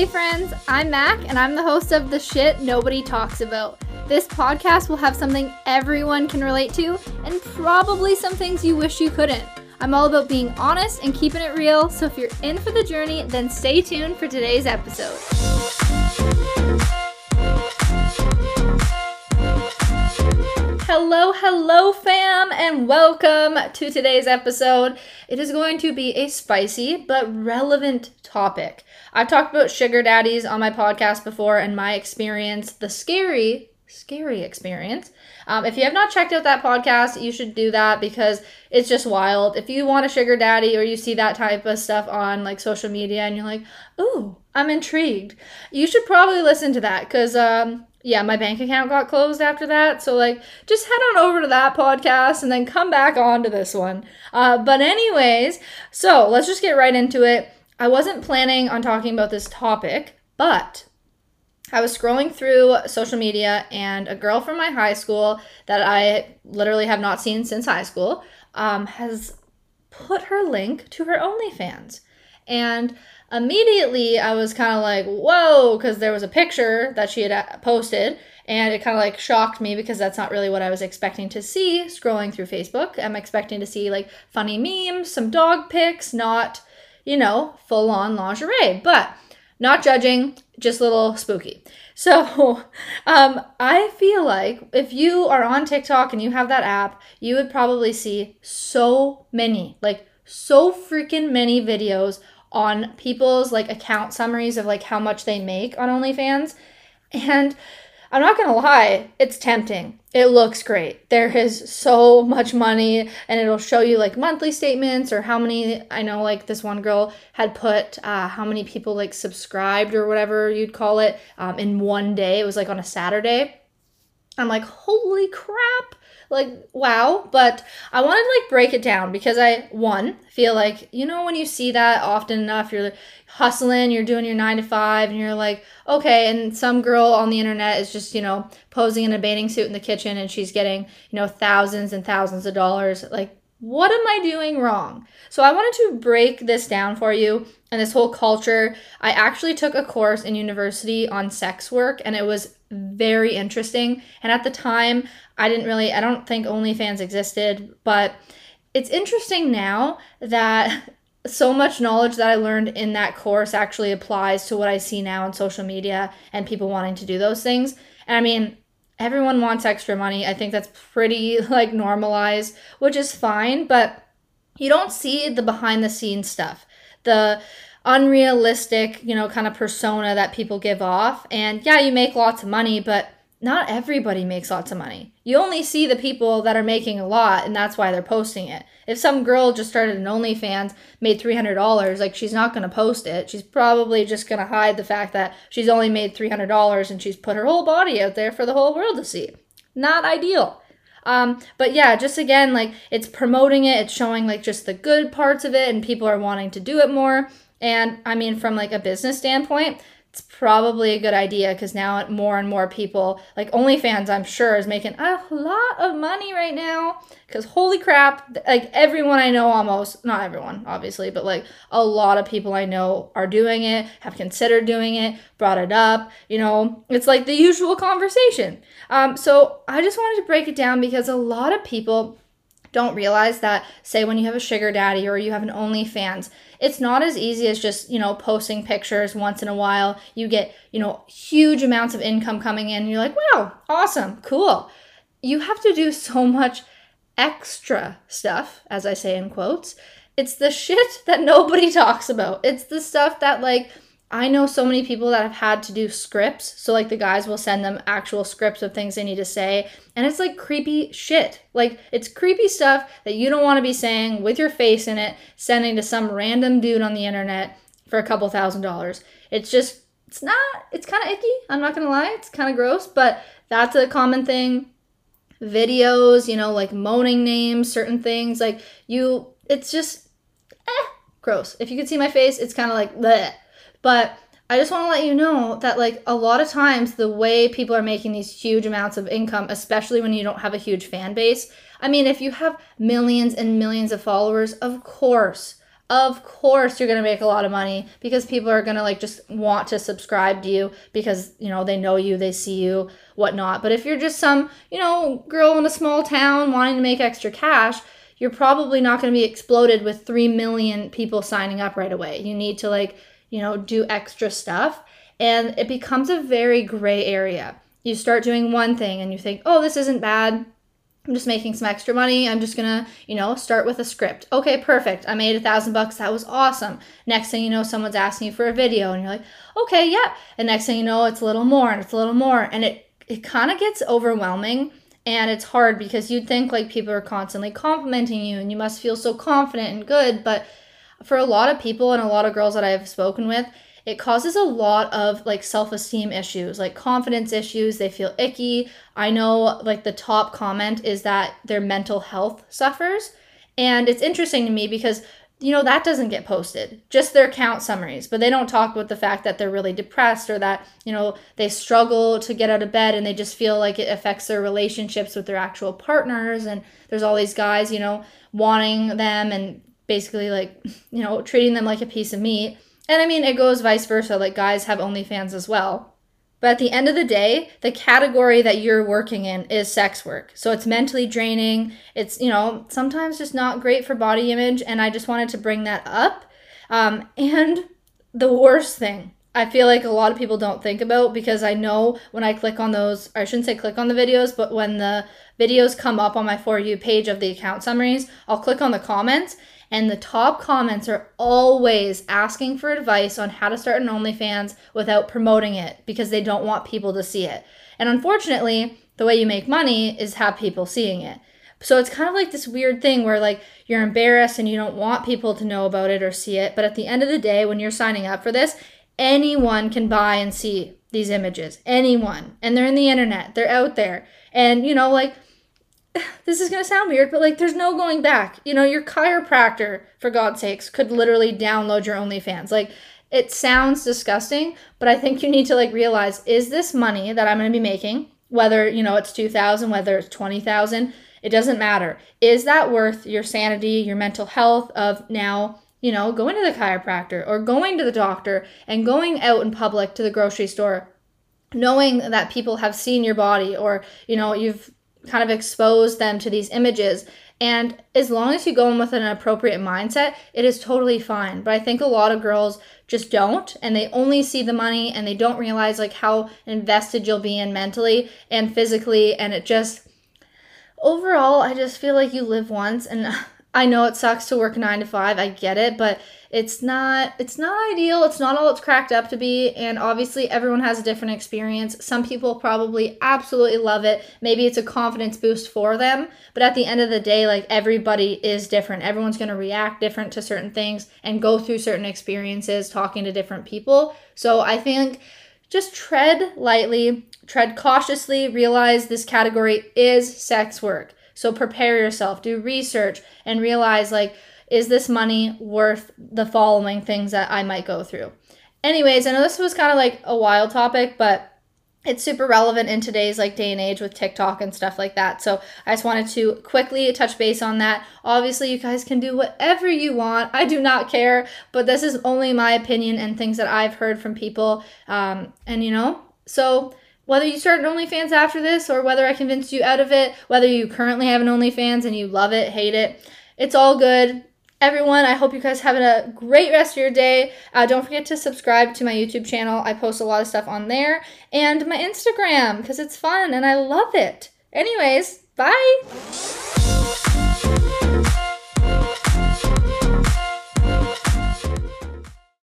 Hey friends, I'm Mac and I'm the host of The Shit Nobody Talks About. This podcast will have something everyone can relate to and probably some things you wish you couldn't. I'm all about being honest and keeping it real, so if you're in for the journey, then stay tuned for today's episode. Hello, hello, fam, and welcome to today's episode. It is going to be a spicy but relevant topic. I've talked about sugar daddies on my podcast before and my experience, the scary, scary experience. Um, if you have not checked out that podcast, you should do that because it's just wild. If you want a sugar daddy or you see that type of stuff on like social media and you're like, ooh, I'm intrigued, you should probably listen to that because um, yeah, my bank account got closed after that. So, like, just head on over to that podcast and then come back on to this one. Uh, but, anyways, so let's just get right into it. I wasn't planning on talking about this topic, but I was scrolling through social media and a girl from my high school that I literally have not seen since high school um, has put her link to her OnlyFans. And immediately I was kind of like, whoa, because there was a picture that she had uh, posted. And it kind of like shocked me because that's not really what I was expecting to see scrolling through Facebook. I'm expecting to see like funny memes, some dog pics, not, you know, full on lingerie. But not judging, just a little spooky. So, um, I feel like if you are on TikTok and you have that app, you would probably see so many, like so freaking many videos on people's like account summaries of like how much they make on OnlyFans. And I'm not gonna lie, it's tempting. It looks great. There is so much money, and it'll show you like monthly statements or how many. I know, like this one girl had put uh, how many people like subscribed or whatever you'd call it um, in one day. It was like on a Saturday. I'm like, holy crap! Like wow but i wanted to like break it down because i one feel like you know when you see that often enough you're hustling you're doing your nine to five and you're like okay and some girl on the internet is just you know posing in a bathing suit in the kitchen and she's getting you know thousands and thousands of dollars like what am I doing wrong? So I wanted to break this down for you and this whole culture. I actually took a course in university on sex work and it was very interesting. And at the time, I didn't really, I don't think OnlyFans existed, but it's interesting now that so much knowledge that I learned in that course actually applies to what I see now on social media and people wanting to do those things. And I mean, everyone wants extra money. I think that's pretty like normalized, which is fine, but you don't see the behind the scenes stuff. The unrealistic, you know, kind of persona that people give off. And yeah, you make lots of money, but not everybody makes lots of money. You only see the people that are making a lot, and that's why they're posting it. If some girl just started an OnlyFans, made $300, like she's not going to post it. She's probably just going to hide the fact that she's only made $300 and she's put her whole body out there for the whole world to see. Not ideal. Um, but yeah, just again, like it's promoting it, it's showing like just the good parts of it, and people are wanting to do it more. And I mean, from like a business standpoint, it's probably a good idea because now more and more people, like OnlyFans, I'm sure, is making a lot of money right now. Because holy crap, like everyone I know almost, not everyone, obviously, but like a lot of people I know are doing it, have considered doing it, brought it up. You know, it's like the usual conversation. Um, so I just wanted to break it down because a lot of people don't realize that, say, when you have a sugar daddy or you have an OnlyFans, it's not as easy as just, you know, posting pictures once in a while. You get, you know, huge amounts of income coming in. You're like, wow, awesome, cool. You have to do so much extra stuff, as I say in quotes. It's the shit that nobody talks about. It's the stuff that, like, I know so many people that have had to do scripts. So, like, the guys will send them actual scripts of things they need to say. And it's like creepy shit. Like, it's creepy stuff that you don't want to be saying with your face in it, sending to some random dude on the internet for a couple thousand dollars. It's just, it's not, it's kind of icky. I'm not going to lie. It's kind of gross, but that's a common thing. Videos, you know, like moaning names, certain things. Like, you, it's just, eh, gross. If you could see my face, it's kind of like, bleh but I just want to let you know that, like, a lot of times the way people are making these huge amounts of income, especially when you don't have a huge fan base. I mean, if you have millions and millions of followers, of course, of course you're going to make a lot of money because people are going to like just want to subscribe to you because you know they know you they see you whatnot but if you're just some you know girl in a small town wanting to make extra cash you're probably not going to be exploded with 3 million people signing up right away you need to like you know do extra stuff and it becomes a very gray area you start doing one thing and you think oh this isn't bad I'm just making some extra money. I'm just gonna, you know, start with a script. Okay, perfect. I made a thousand bucks. That was awesome. Next thing you know, someone's asking you for a video, and you're like, okay, yeah. And next thing you know, it's a little more, and it's a little more, and it it kind of gets overwhelming, and it's hard because you'd think like people are constantly complimenting you, and you must feel so confident and good, but for a lot of people and a lot of girls that I've spoken with, it causes a lot of like self-esteem issues like confidence issues. They feel icky. I know like the top comment is that their mental health suffers. And it's interesting to me because you know that doesn't get posted just their account summaries. But they don't talk about the fact that they're really depressed or that you know they struggle to get out of bed and they just feel like it affects their relationships with their actual partners. And there's all these guys you know wanting them and basically like you know treating them like a piece of meat and I mean, it goes vice versa. Like, guys have OnlyFans as well. But at the end of the day, the category that you're working in is sex work. So it's mentally draining. It's, you know, sometimes just not great for body image. And I just wanted to bring that up. Um, and the worst thing I feel like a lot of people don't think about because I know when I click on those, I shouldn't say click on the videos, but when the videos come up on my For You page of the account summaries, I'll click on the comments and the top comments are always asking for advice on how to start an OnlyFans without promoting it because they don't want people to see it. And unfortunately, the way you make money is have people seeing it. So it's kind of like this weird thing where like you're embarrassed and you don't want people to know about it or see it, but at the end of the day when you're signing up for this, anyone can buy and see these images. Anyone. And they're in the internet. They're out there. And you know like this is going to sound weird, but like there's no going back. You know, your chiropractor, for God's sakes, could literally download your OnlyFans. Like it sounds disgusting, but I think you need to like realize is this money that I'm going to be making, whether, you know, it's 2000, whether it's 20,000, it doesn't matter. Is that worth your sanity, your mental health of now, you know, going to the chiropractor or going to the doctor and going out in public to the grocery store knowing that people have seen your body or, you know, you've kind of expose them to these images. And as long as you go in with an appropriate mindset, it is totally fine. But I think a lot of girls just don't, and they only see the money and they don't realize like how invested you'll be in mentally and physically. And it just, overall, I just feel like you live once. And I know it sucks to work nine to five, I get it, but it's not it's not ideal. It's not all it's cracked up to be. And obviously everyone has a different experience. Some people probably absolutely love it. Maybe it's a confidence boost for them. But at the end of the day like everybody is different. Everyone's going to react different to certain things and go through certain experiences talking to different people. So i think just tread lightly tread cautiously realize this category is sex work. So prepare yourself do research and realize like is this money worth the following things that I might go through? Anyways, I know this was kind of like a wild topic, but it's super relevant in today's like day and age with TikTok and stuff like that. So I just wanted to quickly touch base on that. Obviously, you guys can do whatever you want. I do not care, but this is only my opinion and things that I've heard from people. Um, and you know, so whether you start an OnlyFans after this or whether I convinced you out of it, whether you currently have an OnlyFans and you love it, hate it, it's all good everyone i hope you guys having a great rest of your day. Uh, don't forget to subscribe to my youtube channel. I post a lot of stuff on there. And my instagram because it's fun and i love it. Anyways bye